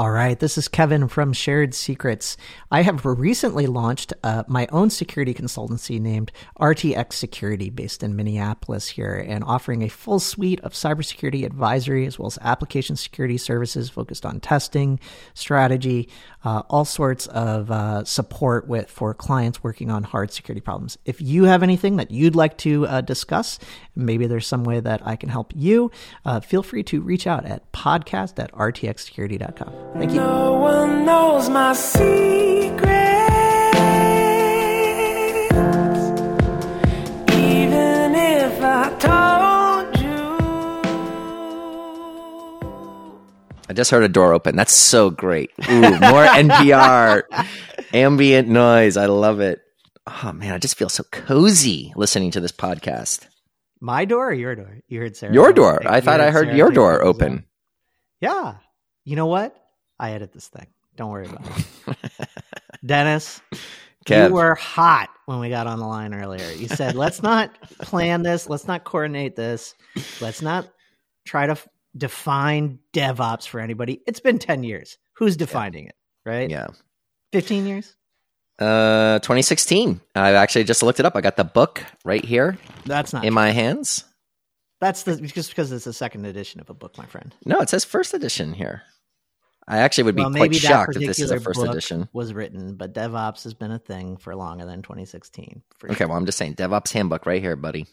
All right, this is Kevin from Shared Secrets. I have recently launched uh, my own security consultancy named RTX Security based in Minneapolis here and offering a full suite of cybersecurity advisory as well as application security services focused on testing, strategy, uh, all sorts of uh, support with for clients working on hard security problems. If you have anything that you'd like to uh, discuss, maybe there's some way that I can help you, uh, feel free to reach out at podcast at rtxsecurity.com. Thank you. No one knows my secrets, even if I told you. I just heard a door open. That's so great. Ooh, more NPR, ambient noise. I love it. Oh man, I just feel so cozy listening to this podcast. My door or your door? You heard Sarah. Your door. I thought I heard Sarah your door that as well. open. Yeah. You know what? I edit this thing. Don't worry about it. Dennis, Kev. you were hot when we got on the line earlier. You said, let's not plan this. Let's not coordinate this. Let's not try to f- define DevOps for anybody. It's been 10 years. Who's defining it? Right? Yeah. 15 years? Uh, 2016. I actually just looked it up. I got the book right here That's not. in my hands. that's the, just because it's the second edition of a book, my friend. No, it says first edition here. I actually would be Well, quite shocked if this is a first edition. was written, but DevOps has been a thing for longer than 2016. For Okay, well, I'm just saying DevOps handbook right here, buddy.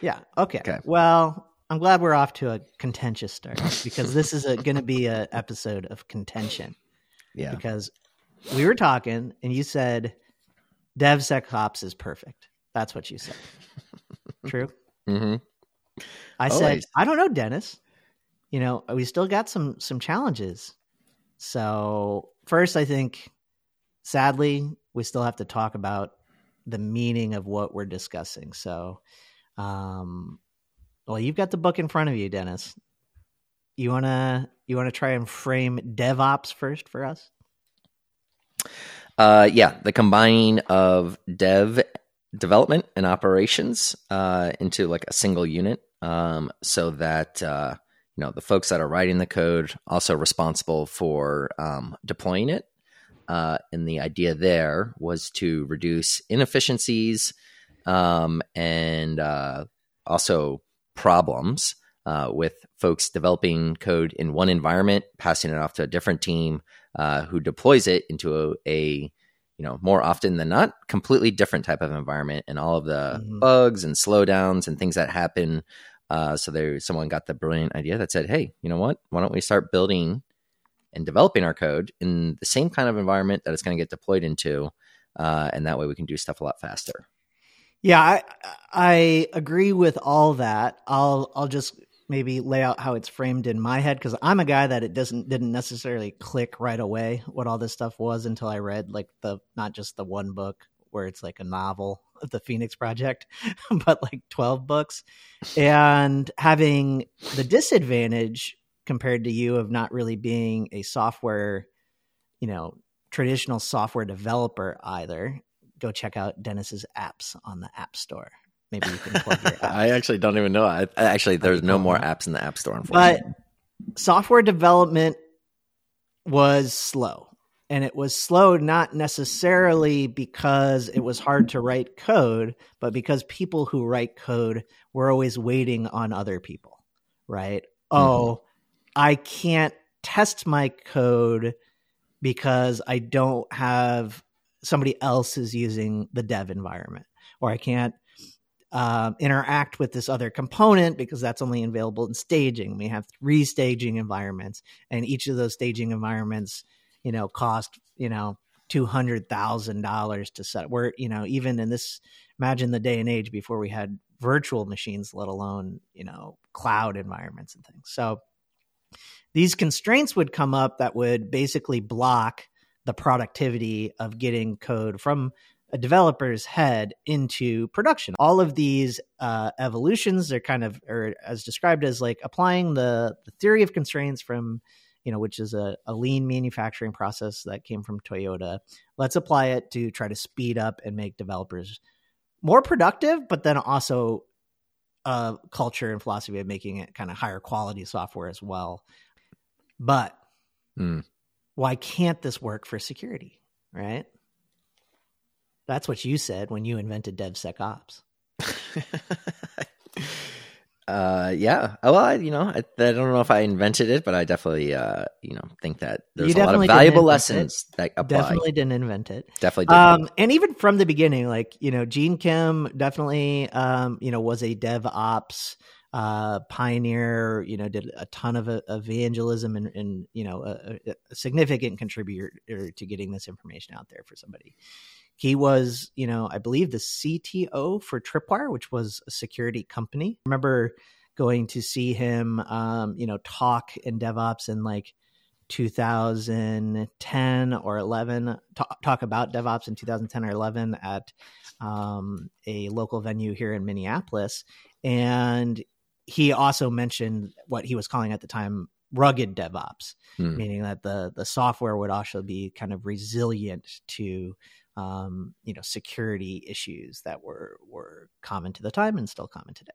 Yeah. Okay. Okay. Well, I'm glad we're off to a contentious start because this is going to be an episode of contention Yeah. because we were talking and you said DevSecOps is perfect. That's what you said. True. hmm I said I don't know, Dennis. You know, we still got some some challenges. So first, I think, sadly, we still have to talk about the meaning of what we're discussing. So, um, well, you've got the book in front of you, Dennis. You wanna you wanna try and frame DevOps first for us? Uh, yeah, the combining of dev development and operations uh, into like a single unit, um, so that uh, you know the folks that are writing the code also responsible for um, deploying it. Uh, and the idea there was to reduce inefficiencies um, and uh, also problems uh, with folks developing code in one environment, passing it off to a different team, uh, who deploys it into a, a you know more often than not completely different type of environment and all of the Mhm. bugs and slowdowns and things that happen uh, so there someone got the brilliant idea that said hey you know what why don't we start building and developing our code in the same kind of environment that it's going to get deployed into uh, and that way we can do stuff a lot faster Yeah, I I agree with all that. I'll I'll just maybe lay out how it's framed in my head because I'm a guy that it doesn't didn't necessarily click right away what all this stuff was until I read like the not just the one book where it's like a novel of the Phoenix Project, but like twelve books, and having the disadvantage compared to you of not really being a software, you know, traditional software developer either. Go check out Dennis's apps on the App Store. Maybe you can plug your app. i actually don't even know. I, actually there's no more apps in the app store but software development was slow and it was slow not necessarily because it was hard to write code but because people who write code were always waiting on other people right? Mm-hmm. Oh i can't test my code because i don't have somebody else is using the dev environment or i can't um, interact with this other component because that's only available in staging. We have three staging environments, and each of those staging environments, you know, cost you know two hundred thousand dollars to set. We're you know even in this imagine the day and age before we had virtual machines, let alone you know cloud environments and things. So these constraints would come up that would basically block the productivity of getting code from a developer's head into production. All of these uh, evolutions are kind of, or as described as like applying the, the theory of constraints from, you know, which is a, a lean manufacturing process that came from Toyota. Let's apply it to try to speed up and make developers more productive, but then also a culture and philosophy of making it kind of higher quality software as well. But Hmm. why can't this work for security? Right? That's what you said when you invented DevSecOps. uh, yeah. Well, I, you know, I, I don't know if I invented it, but I definitely, uh, you know, think that there's a lot of valuable lessons that apply. Definitely didn't invent it. Definitely did. Um, and even from the beginning, like you know, Gene Kim definitely, um, you know, was a DevOps uh, pioneer. You know, did a ton of uh, evangelism and, and you know, a- a significant contributor to getting this information out there for somebody. He was, you know, I believe the CTO for Tripwire, which was a security company. I remember going to see him, um, you know, talk in DevOps in like 2010 or 11 talk, talk about devops in 2010 or 11 at um, a local venue here in minneapolis and he also mentioned what he was calling at the time rugged devops Hmm. meaning that the the software would also be kind of resilient to um, you know security issues that were were common to the time and still common today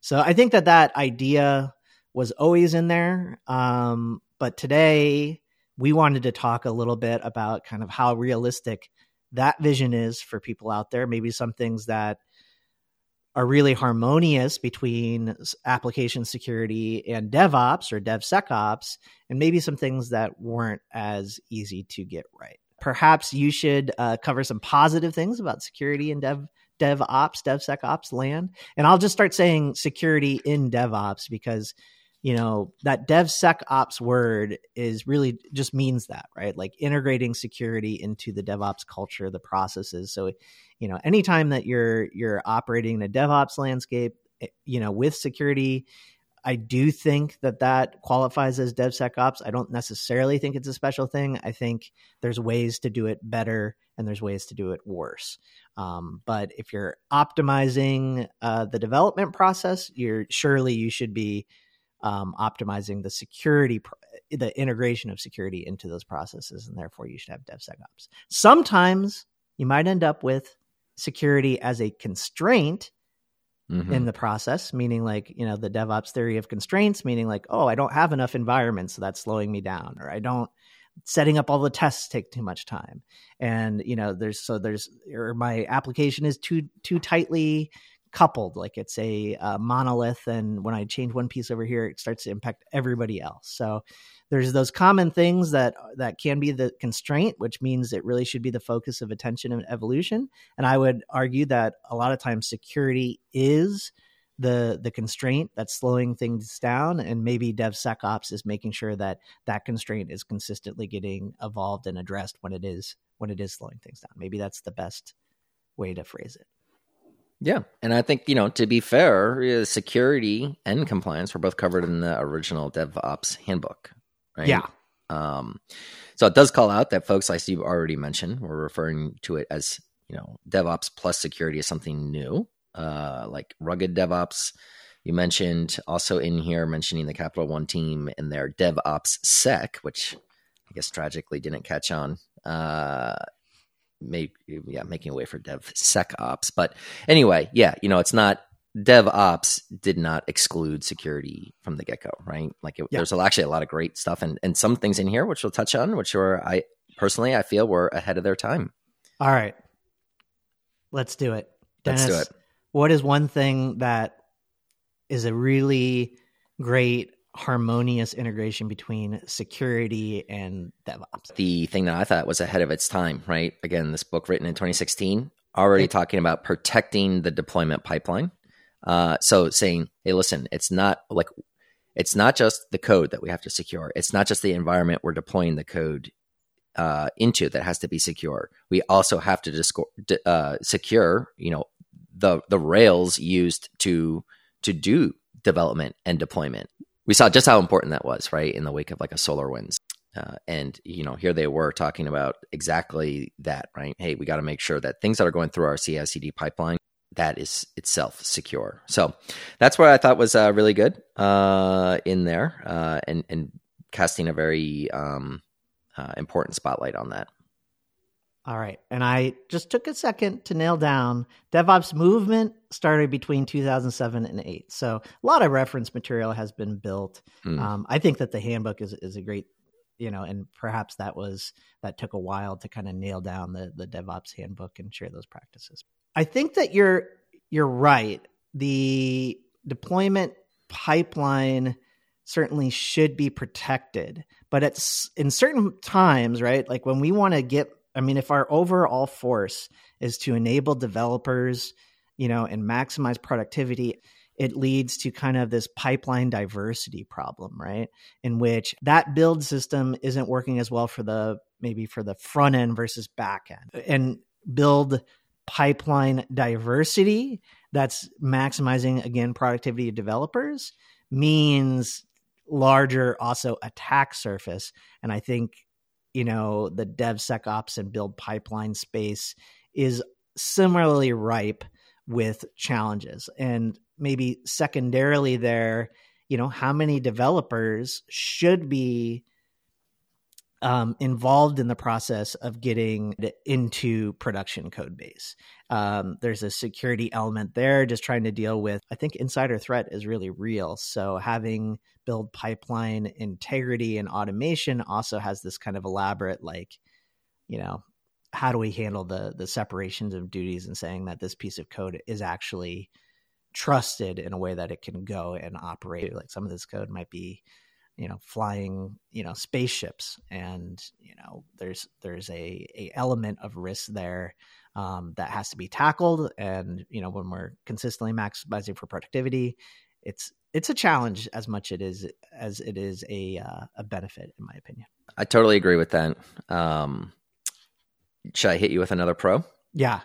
so i think that that idea was always in there. Um, but today we wanted to talk a little bit about kind of how realistic that vision is for people out there. Maybe some things that are really harmonious between application security and DevOps or DevSecOps, and maybe some things that weren't as easy to get right. Perhaps you should uh, cover some positive things about security in Dev DevOps, DevSecOps land, and I'll just start saying security in DevOps because you know that DevSecOps word is really just means that right, like integrating security into the DevOps culture, the processes. So you know anytime that you're you're operating in a DevOps landscape, eh, you know with security. I do think that that qualifies as DevSecOps. I don't necessarily think it's a special thing. I think there's ways to do it better and there's ways to do it worse. Um, but if you're optimizing uh, the development process, you're surely you should be um, optimizing the security, pr- the integration of security into those processes, and therefore you should have DevSecOps. Sometimes you might end up with security as a constraint Mhm. in the process, meaning like, you know, the DevOps theory of constraints, meaning like, oh, I don't have enough environments, so that's slowing me down, or I don't setting up all the tests take too much time. And, you know, there's so there's or my application is too too tightly coupled, like it's a, uh monolith, and when I change one piece over here, it starts to impact everybody else. So there's those common things that that can be the constraint, which means it really should be the focus of attention and evolution. And I would argue that a lot of times security is the the constraint that's slowing things down, and maybe DevSecOps is making sure that that constraint is consistently getting evolved and addressed when it is when it is slowing things down. Maybe that's the best way to phrase it. Yeah, and I think you know to be fair, uh, security and compliance were both covered in the original DevOps handbook, right? Yeah. Um, so it does call out that folks, like you already mentioned, we're referring to it as you know DevOps plus security is something new, uh, like rugged DevOps. You mentioned also in here mentioning the Capital One team and their DevOps Sec, which I guess tragically didn't catch on. Uh, make yeah making way for DevSecOps, but anyway, yeah, you know it's not DevOps did not exclude security from the get go, right? Like it, Yeah. there's actually a lot of great stuff and and some things in here which we'll touch on, which are I personally I feel were ahead of their time. All right. Let's do it. Let's do Dennis, it. What is one thing that is a really great harmonious integration between security and DevOps? The thing that I thought was ahead of its time, right? Again, this book written in 2016, already Okay. talking about protecting the deployment pipeline. Uh, so saying, hey, listen, it's not like it's not just the code that we have to secure. It's not just the environment we're deploying the code uh, into that has to be secure. We also have to disco- uh, secure, you know, the the rails used to to do development and deployment. We saw just how important that was, right, in the wake of like a SolarWinds. Uh, and you know, here they were talking about exactly that, right? Hey, we got to make sure that things that are going through our CI/CD pipeline that is itself secure. So that's what I thought was uh, really good uh, in there, uh, and and casting a very um, uh, important spotlight on that. All right. And I just took a second to nail down DevOps movement started between 2007 and 8. So a lot of reference material has been built. Mm. Um, I think that the handbook is, is a great you know, and perhaps that was that took a while to kind of nail down the the DevOps handbook and share those practices. I think that you're you're right. The deployment pipeline certainly should be protected, but it's in certain times, right? Like when we want to get I mean, if our overall force is to enable developers, you know, and maximize productivity, it leads to kind of this pipeline diversity problem, right? In which that build system isn't working as well for the maybe for the front end versus back end. And build pipeline diversity that's maximizing again productivity of developers means larger also attack surface and i think you know the devsecops and build pipeline space is similarly ripe with challenges and maybe secondarily there you know how many developers should be um, involved in the process of getting into production code base. Um, there's a security element there, just trying to deal with. I think insider threat is really real. So having build pipeline integrity and automation also has this kind of elaborate, like, you know, how do we handle the the separations of duties and saying that this piece of code is actually trusted in a way that it can go and operate. Like some of this code might be you know flying you know spaceships and you know there's there's a, a element of risk there um, that has to be tackled. And you know when we're consistently maximizing for productivity it's it's a challenge as much it is as it is a uh, a benefit in my opinion. I totally agree with that. Um should i hit you with another pro yeah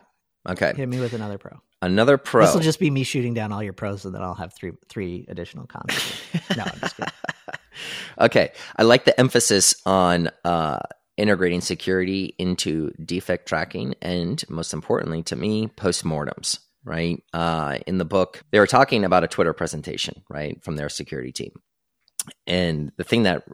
okay hit me with another pro another pro this will just be me shooting down all your pros and then i'll have three three additional cons no i'm just kidding okay. I like the emphasis on uh, integrating security into defect tracking and, most importantly to me, postmortems. Right. Uh, in the book, they were talking about a Twitter presentation, right, from their security team. And the thing that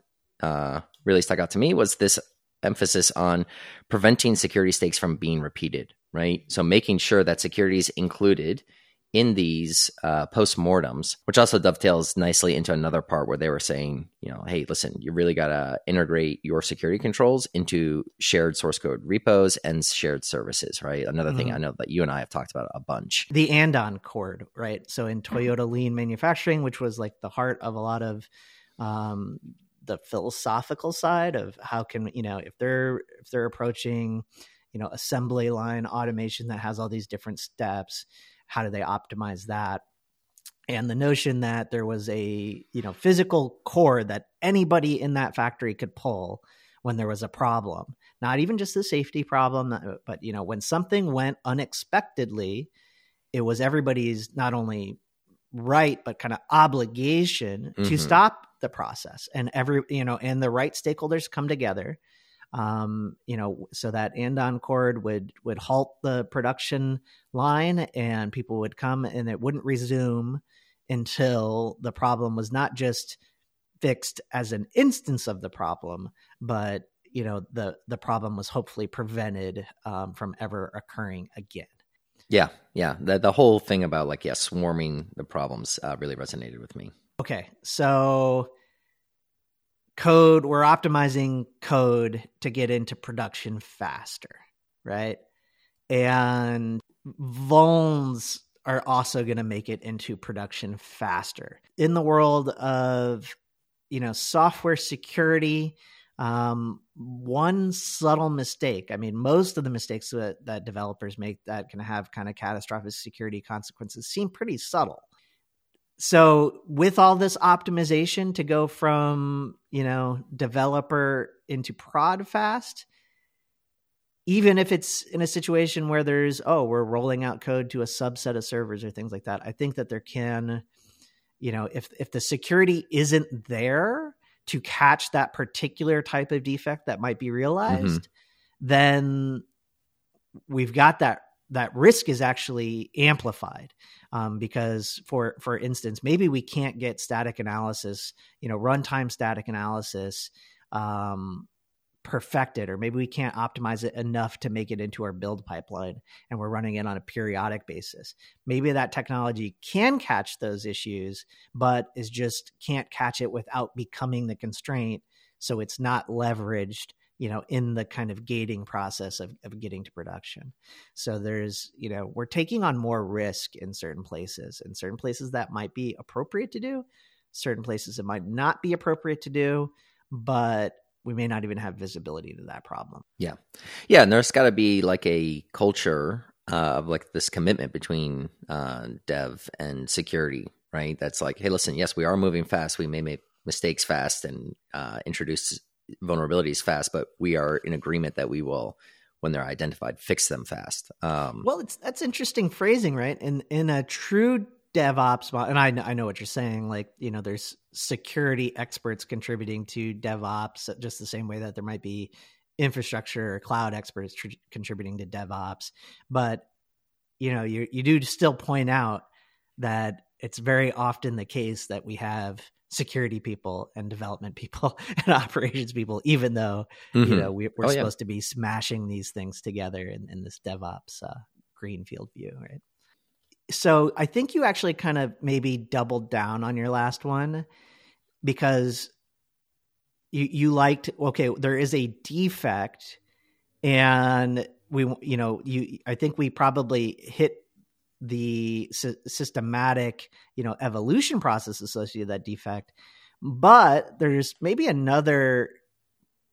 uh, really stuck out to me was this emphasis on preventing security stakes from being repeated, right? So making sure that security is included in these uh, postmortems, which also dovetails nicely into another part where they were saying, you know, hey, listen, you really got to integrate your security controls into shared source code repos and shared services, right? Another mm-hmm. thing I know that you and I have talked about a bunch. The andon cord, right? So in Toyota lean manufacturing, which was like the heart of a lot of um, the philosophical side of how can you know if they're if they're approaching you know assembly line automation that has all these different steps how do they optimize that and the notion that there was a you know physical cord that anybody in that factory could pull when there was a problem not even just the safety problem uh, but you know when something went unexpectedly it was everybody's not only right but kind of obligation mm-hmm. to stop the process and every you know and the right stakeholders come together um, you know, so that andon cord would would halt the production line, and people would come, and it wouldn't resume until the problem was not just fixed as an instance of the problem, but you know the the problem was hopefully prevented um, from ever occurring again. Yeah, yeah. The the whole thing about like yeah, swarming the problems uh, really resonated with me. Okay, so code we're optimizing code to get into production faster right? And vulns are also going to make it into production faster. In the world of you know software security um, one subtle mistake i mean most of the mistakes that, that developers make that can have kind of catastrophic security consequences seem pretty subtle so with all this optimization to go from you know developer into prod fast even if it's in a situation where there's oh we're rolling out code to a subset of servers or things like that i think that there can you know if if the security isn't there to catch that particular type of defect that might be realized mm-hmm. then we've got that that risk is actually amplified um, because for for instance maybe we can't get static analysis you know runtime static analysis um, perfected or maybe we can't optimize it enough to make it into our build pipeline and we're running it on a periodic basis. Maybe that technology can catch those issues but is just can't catch it without becoming the constraint. So it's not leveraged you know in the kind of gating process of, of getting to production so there's you know we're taking on more risk in certain places in certain places that might be appropriate to do certain places it might not be appropriate to do but we may not even have visibility to that problem Yeah, yeah, and there's got to be like a culture uh, of like this commitment between uh, dev and security, right? That's like, hey, listen, yes, we are moving fast. We may make mistakes fast and uh, introduce vulnerabilities fast, but we are in agreement that we will, when they're identified, fix them fast. Um, Well, it's that's interesting phrasing, right? In in a true DevOps, mo- and I I know what you're saying. Like you know, there's security experts contributing to DevOps, just the same way that there might be infrastructure or cloud experts tr- contributing to DevOps. But you know, you you do still point out that it's very often the case that we have security people and development people and operations people, even though mhm. you know we, we're Oh, yeah. supposed to be smashing these things together in, in this devops uh, greenfield view right so i think you actually kind of maybe doubled down on your last one because you you liked okay there is a defect and we you know you i think we probably hit the sy- systematic you know evolution process associated with that defect but there's maybe another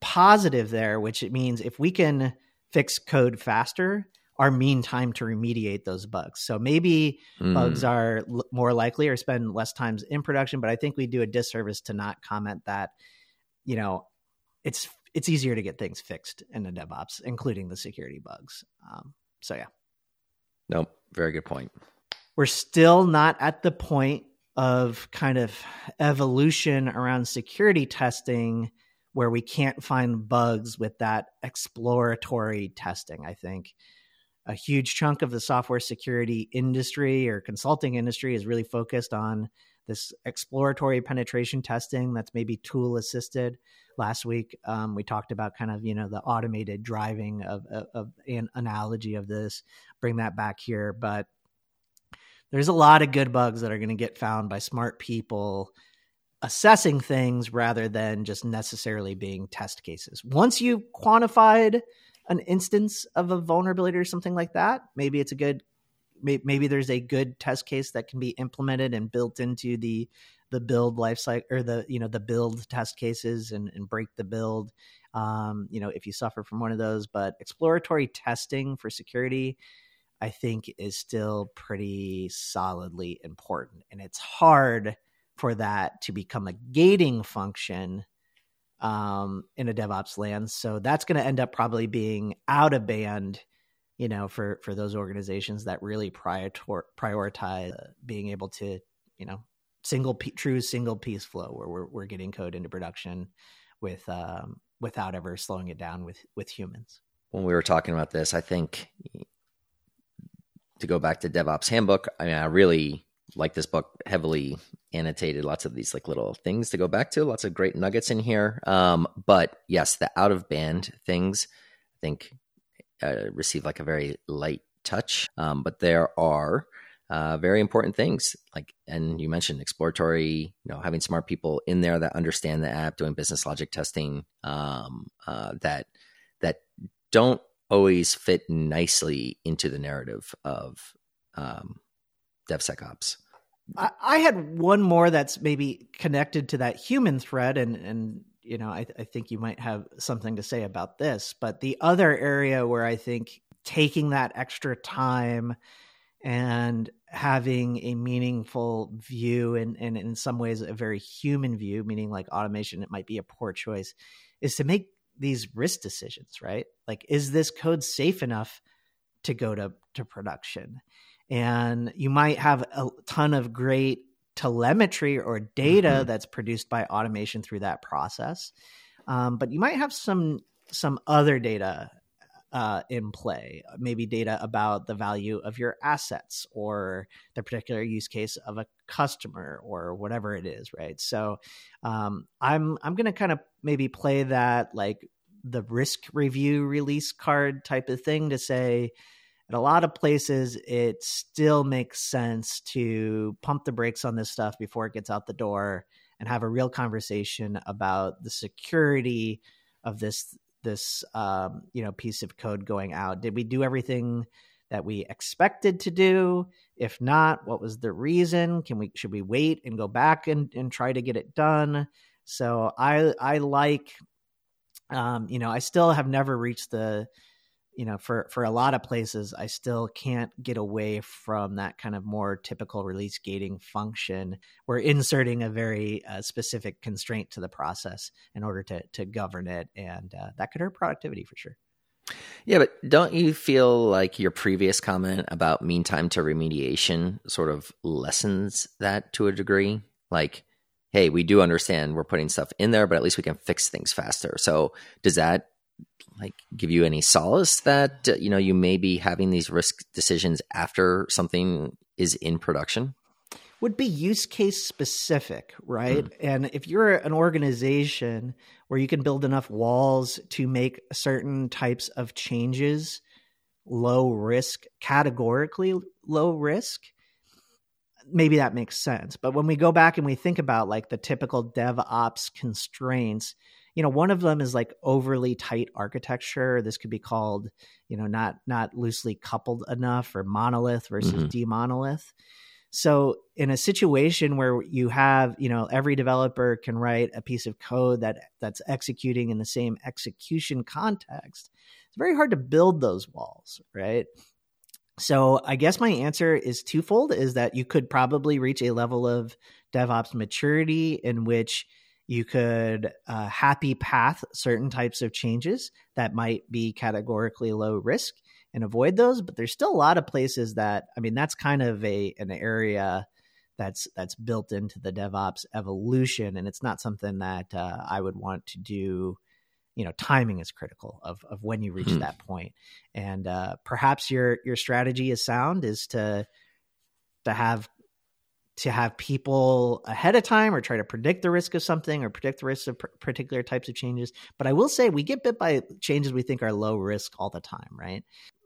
positive there which it means if we can fix code faster our mean time to remediate those bugs. So maybe Mm. bugs are l- more likely or spend less times in production but i think we do a disservice to not comment that you know it's it's easier to get things fixed in the devops including the security bugs. Um, so yeah Nope, very good point. we're still not at the point of kind of evolution around security testing where we can't find bugs with that exploratory testing i think a huge chunk of the software security industry or consulting industry is really focused on this exploratory penetration testing that's maybe tool assisted last week um, we talked about kind of you know the automated driving of, of, of an analogy of this bring that back here but there's a lot of good bugs that are going to get found by smart people assessing things rather than just necessarily being test cases. Once you've quantified an instance of a vulnerability or something like that, maybe it's a good maybe there's a good test case that can be implemented and built into the the build life cycle or the you know the build test cases and, and break the build um, you know if you suffer from one of those but exploratory testing for security I think is still pretty solidly important. And it's hard for that to become a gating function um, in a DevOps land. So that's going to end up probably being out of band, you know, for, for those organizations that really prior- prioritize uh, being able to, you know, single p- true single piece flow where we're, we're getting code into production with um, without ever slowing it down with with humans. When we were talking about this, I think to go back to DevOps Handbook, I mean, I really like this book, heavily annotated, lots of these like little things to go back to, lots of great nuggets in here. Um, but yes, the out of band things, I think, uh, receive like a very light touch. Um, but there are uh, very important things like, and you mentioned exploratory, you know, having smart people in there that understand the app, doing business logic testing, um, uh, that that don't always fit nicely into the narrative of um, DevSecOps. I, I had one more that's maybe connected to that human thread, and and you know I, I think you might have something to say about this. But the other area where I think taking that extra time and having a meaningful view and, and in some ways a very human view, meaning like automation, it might be a poor choice, is to make these risk decisions, right? Like, is this code safe enough to go to, to production? And you might have a ton of great telemetry or data Mhm. that's produced by automation through that process. Um, but you might have some some other data uh, in play, maybe data about the value of your assets or the particular use case of a customer or whatever it is, right? So um, I'm I'm going to kind of maybe play that like the risk review release card type of thing to say at a lot of places it still makes sense to pump the brakes on this stuff before it gets out the door and have a real conversation about the security of this this um, you know piece of code going out. Did we do everything that we expected to do? If not, what was the reason? Can we should we wait and go back and, and try to get it done? So I I like um, you know, I still have never reached the you know for for a lot of places i still can't get away from that kind of more typical release gating function. We're inserting a very uh, specific constraint to the process in order to to govern it and uh, that could hurt productivity for sure. Yeah but don't you feel like your previous comment about mean time to remediation sort of lessens that to a degree? Like hey we do understand we're putting stuff in there but at least we can fix things faster. So does that like give you any solace that uh, you know you may be having these risk decisions after something is in production? Would be use case specific right? Mm. and if you're an organization where you can build enough walls to make certain types of changes low risk categorically low risk maybe that makes sense. But when we go back and we think about like the typical devops constraints you know one of them is like overly tight architecture. This could be called you know not not loosely coupled enough or monolith versus mm-hmm. demonolith. So in a situation where you have you know every developer can write a piece of code that that's executing in the same execution context it's very hard to build those walls right? So I guess my answer is twofold is that you could probably reach a level of DevOps maturity in which you could uh, happy path certain types of changes that might be categorically low risk and avoid those. But there's still a lot of places that I mean that's kind of a an area that's that's built into the DevOps evolution, and it's not something that uh, I would want to do. You know, timing is critical of of when you reach hmm. that point, and uh, perhaps your your strategy is sound is to to have to have people ahead of time or try to predict the risk of something or predict the risk of pr- particular types of changes. But I will say we get bit by changes we think are low risk all the time, right?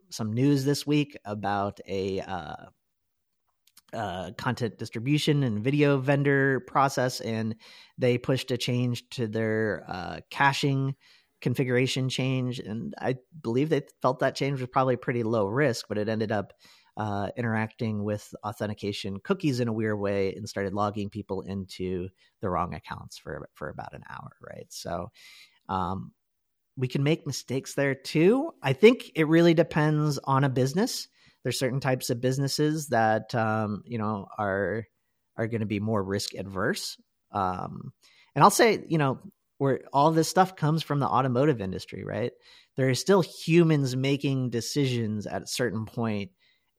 Some news this week about a uh, uh, content distribution and video vendor process, and they pushed a change to their uh, caching configuration change. And I believe they felt that change was probably pretty low risk, but it ended up uh, interacting with authentication cookies in a weird way and started logging people into the wrong accounts for for about an hour, right? So um, we can make mistakes there too. I think it really depends on a business. There's certain types of businesses that um, you know are are going to be more risk adverse. Um, and I'll say, you know, where all this stuff comes from the automotive industry, right? There are still humans making decisions at a certain point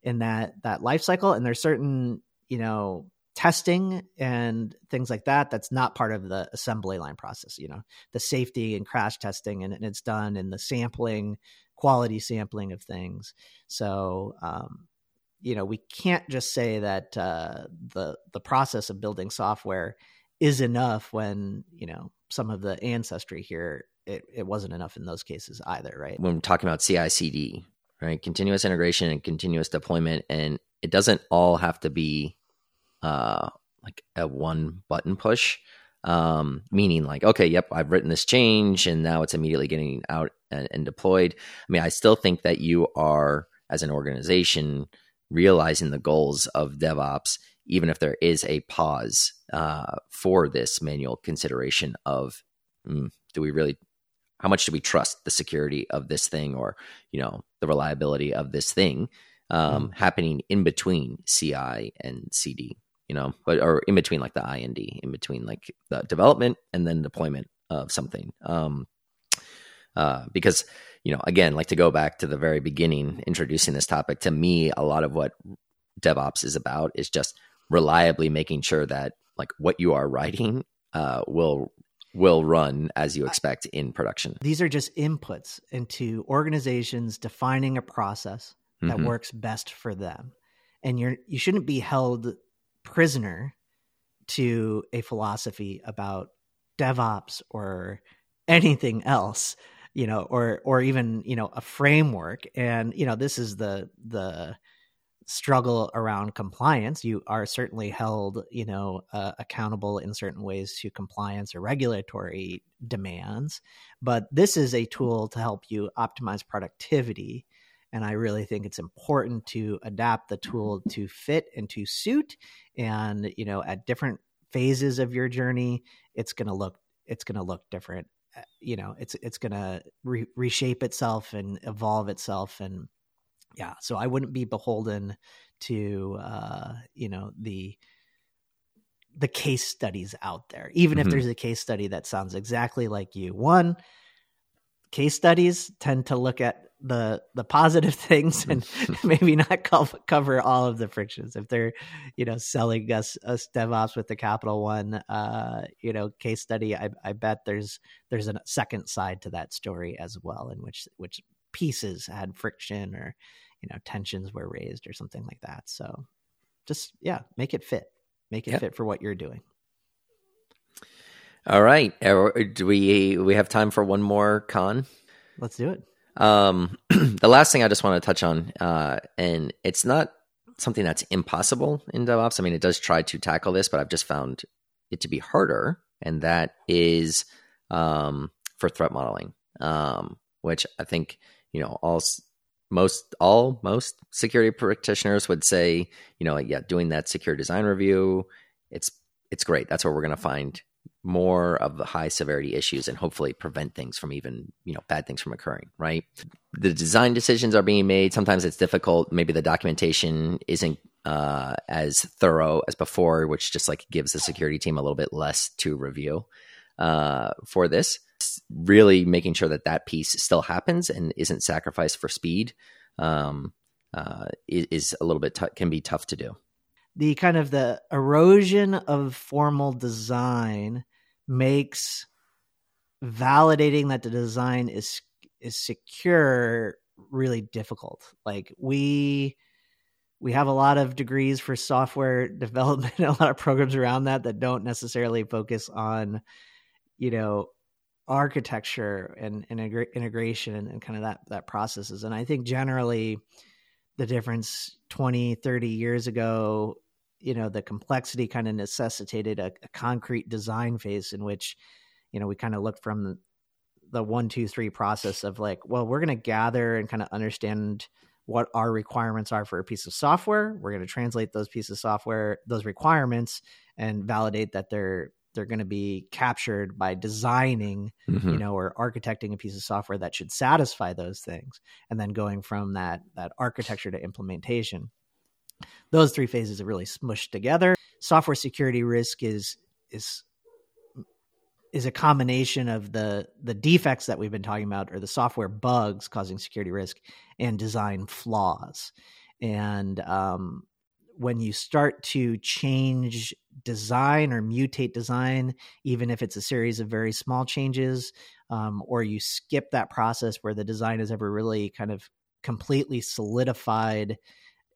in that that life cycle. And there's certain you know testing and things like that that's not part of the assembly line process you know the safety and crash testing and, and it's done in the sampling quality sampling of things. So um, you know we can't just say that uh, the the process of building software is enough when you know some of the ancestry here it, it wasn't enough in those cases either right? When we're talking about ci cd right? Continuous integration and continuous deployment. And it doesn't all have to be uh, like a one button push, um, meaning like, okay, yep, I've written this change and now it's immediately getting out and, and deployed. I mean, I still think that you are, as an organization, realizing the goals of DevOps, even if there is a pause uh, for this manual consideration of mm, do we really how much do we trust the security of this thing or you know the reliability of this thing um, mm. happening in between ci and cd you know but or in between like the ind in between like the development and then deployment of something um, uh, because you know again like to go back to the very beginning introducing this topic to me a lot of what devops is about is just reliably making sure that like what you are writing uh, will will run as you expect in production. These are just inputs into organizations defining a process that mm-hmm. works best for them. And you're you shouldn't be held prisoner to a philosophy about DevOps or anything else, you know, or or even, you know, a framework. And, you know, this is the the struggle around compliance. You are certainly held, you know, uh, accountable in certain ways to compliance or regulatory demands. But this is a tool to help you optimize productivity. And I really think it's important to adapt the tool to fit and to suit. And, you know, at different phases of your journey, it's going to look, it's going to look different. Uh, you know, it's, it's going to re- reshape itself and evolve itself. And, yeah so i wouldn't be beholden to uh you know the the case studies out there. Even mm-hmm. if there's a case study that sounds exactly like you. One case studies tend to look at the the positive things and maybe not cover, cover all of the frictions. If they're you know selling us us devops with the capital one uh you know case study i i bet there's there's a second side to that story as well in which which pieces had friction or you know tensions were raised or something like that. So just yeah make it fit. Make it yep. fit for what you're doing. All right. Do we we have time for one more con? Let's do it. Um the last thing i just want to touch on uh and it's not something that's impossible in devops. I mean it does try to tackle this but i've just found it to be harder and that is um for threat modeling um which i think you know all most all most security practitioners would say you know yeah doing that secure design review it's it's great. That's where we're going to find more of the high severity issues and hopefully prevent things from even you know bad things from occurring right? The design decisions are being made. Sometimes it's difficult. Maybe the documentation isn't uh, as thorough as before which just like gives the security team a little bit less to review uh, for this really making sure that that piece still happens and isn't sacrificed for speed um, uh, is, is, a little bit t- can be tough to do. The kind of the erosion of formal design makes validating that the design is is secure really difficult. Like we we have a lot of degrees for software development, a lot of programs around that that don't necessarily focus on, you know, architecture and, and integration and, and, kind of that that processes. And i think generally the difference 20 30 years ago you know the complexity kind of necessitated a, a concrete design phase in which you know we kind of looked from the, the one two three process of like well we're going to gather and kind of understand what our requirements are for a piece of software. We're going to translate those pieces of software those requirements and validate that they're they're going to be captured by designing mm-hmm. you know or architecting a piece of software that should satisfy those things and then going from that that architecture to implementation. Those three phases are really smushed together. Software security risk is is is a combination of the the defects that we've been talking about or the software bugs causing security risk and design flaws. And um, when you start to change design or mutate design, even if it's a series of very small changes, um, or you skip that process where the design is ever really kind of completely solidified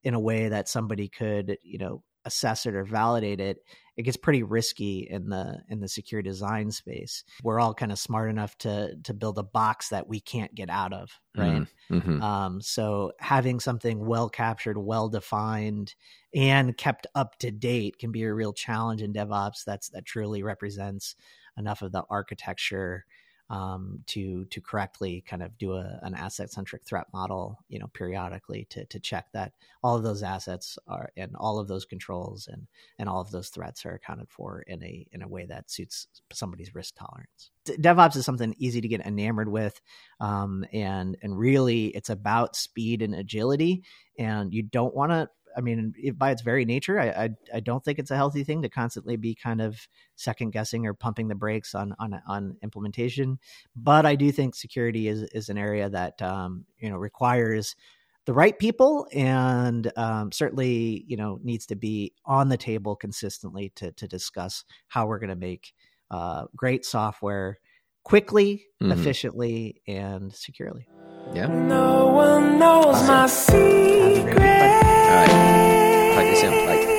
in a way that somebody could, you know, assess it or validate it, it gets pretty risky in the in the secure design space. We're all kind of smart enough to to build a box that we can't get out of, right? Mm-hmm. mm-hmm. Um, so having something well captured, well defined, and kept up to date can be a real challenge in DevOps. That's that truly represents enough of the architecture um, to to correctly kind of do a, an asset centric threat model, you know, periodically to to check that all of those assets are and all of those controls and and all of those threats are accounted for in a in a way that suits somebody's risk tolerance. DevOps is something easy to get enamored with, um, and and really it's about speed and agility, and you don't want to I mean, by its very nature, I, I, I don't think it's a healthy thing to constantly be kind of second guessing or pumping the brakes on on on implementation. But I do think security is is an area that um, you know requires the right people and um, certainly you know needs to be on the table consistently to to discuss how we're going to make uh, great software quickly, mm-hmm. efficiently, and securely. Yeah. No one knows my secret. Alright. Plug this in. Like.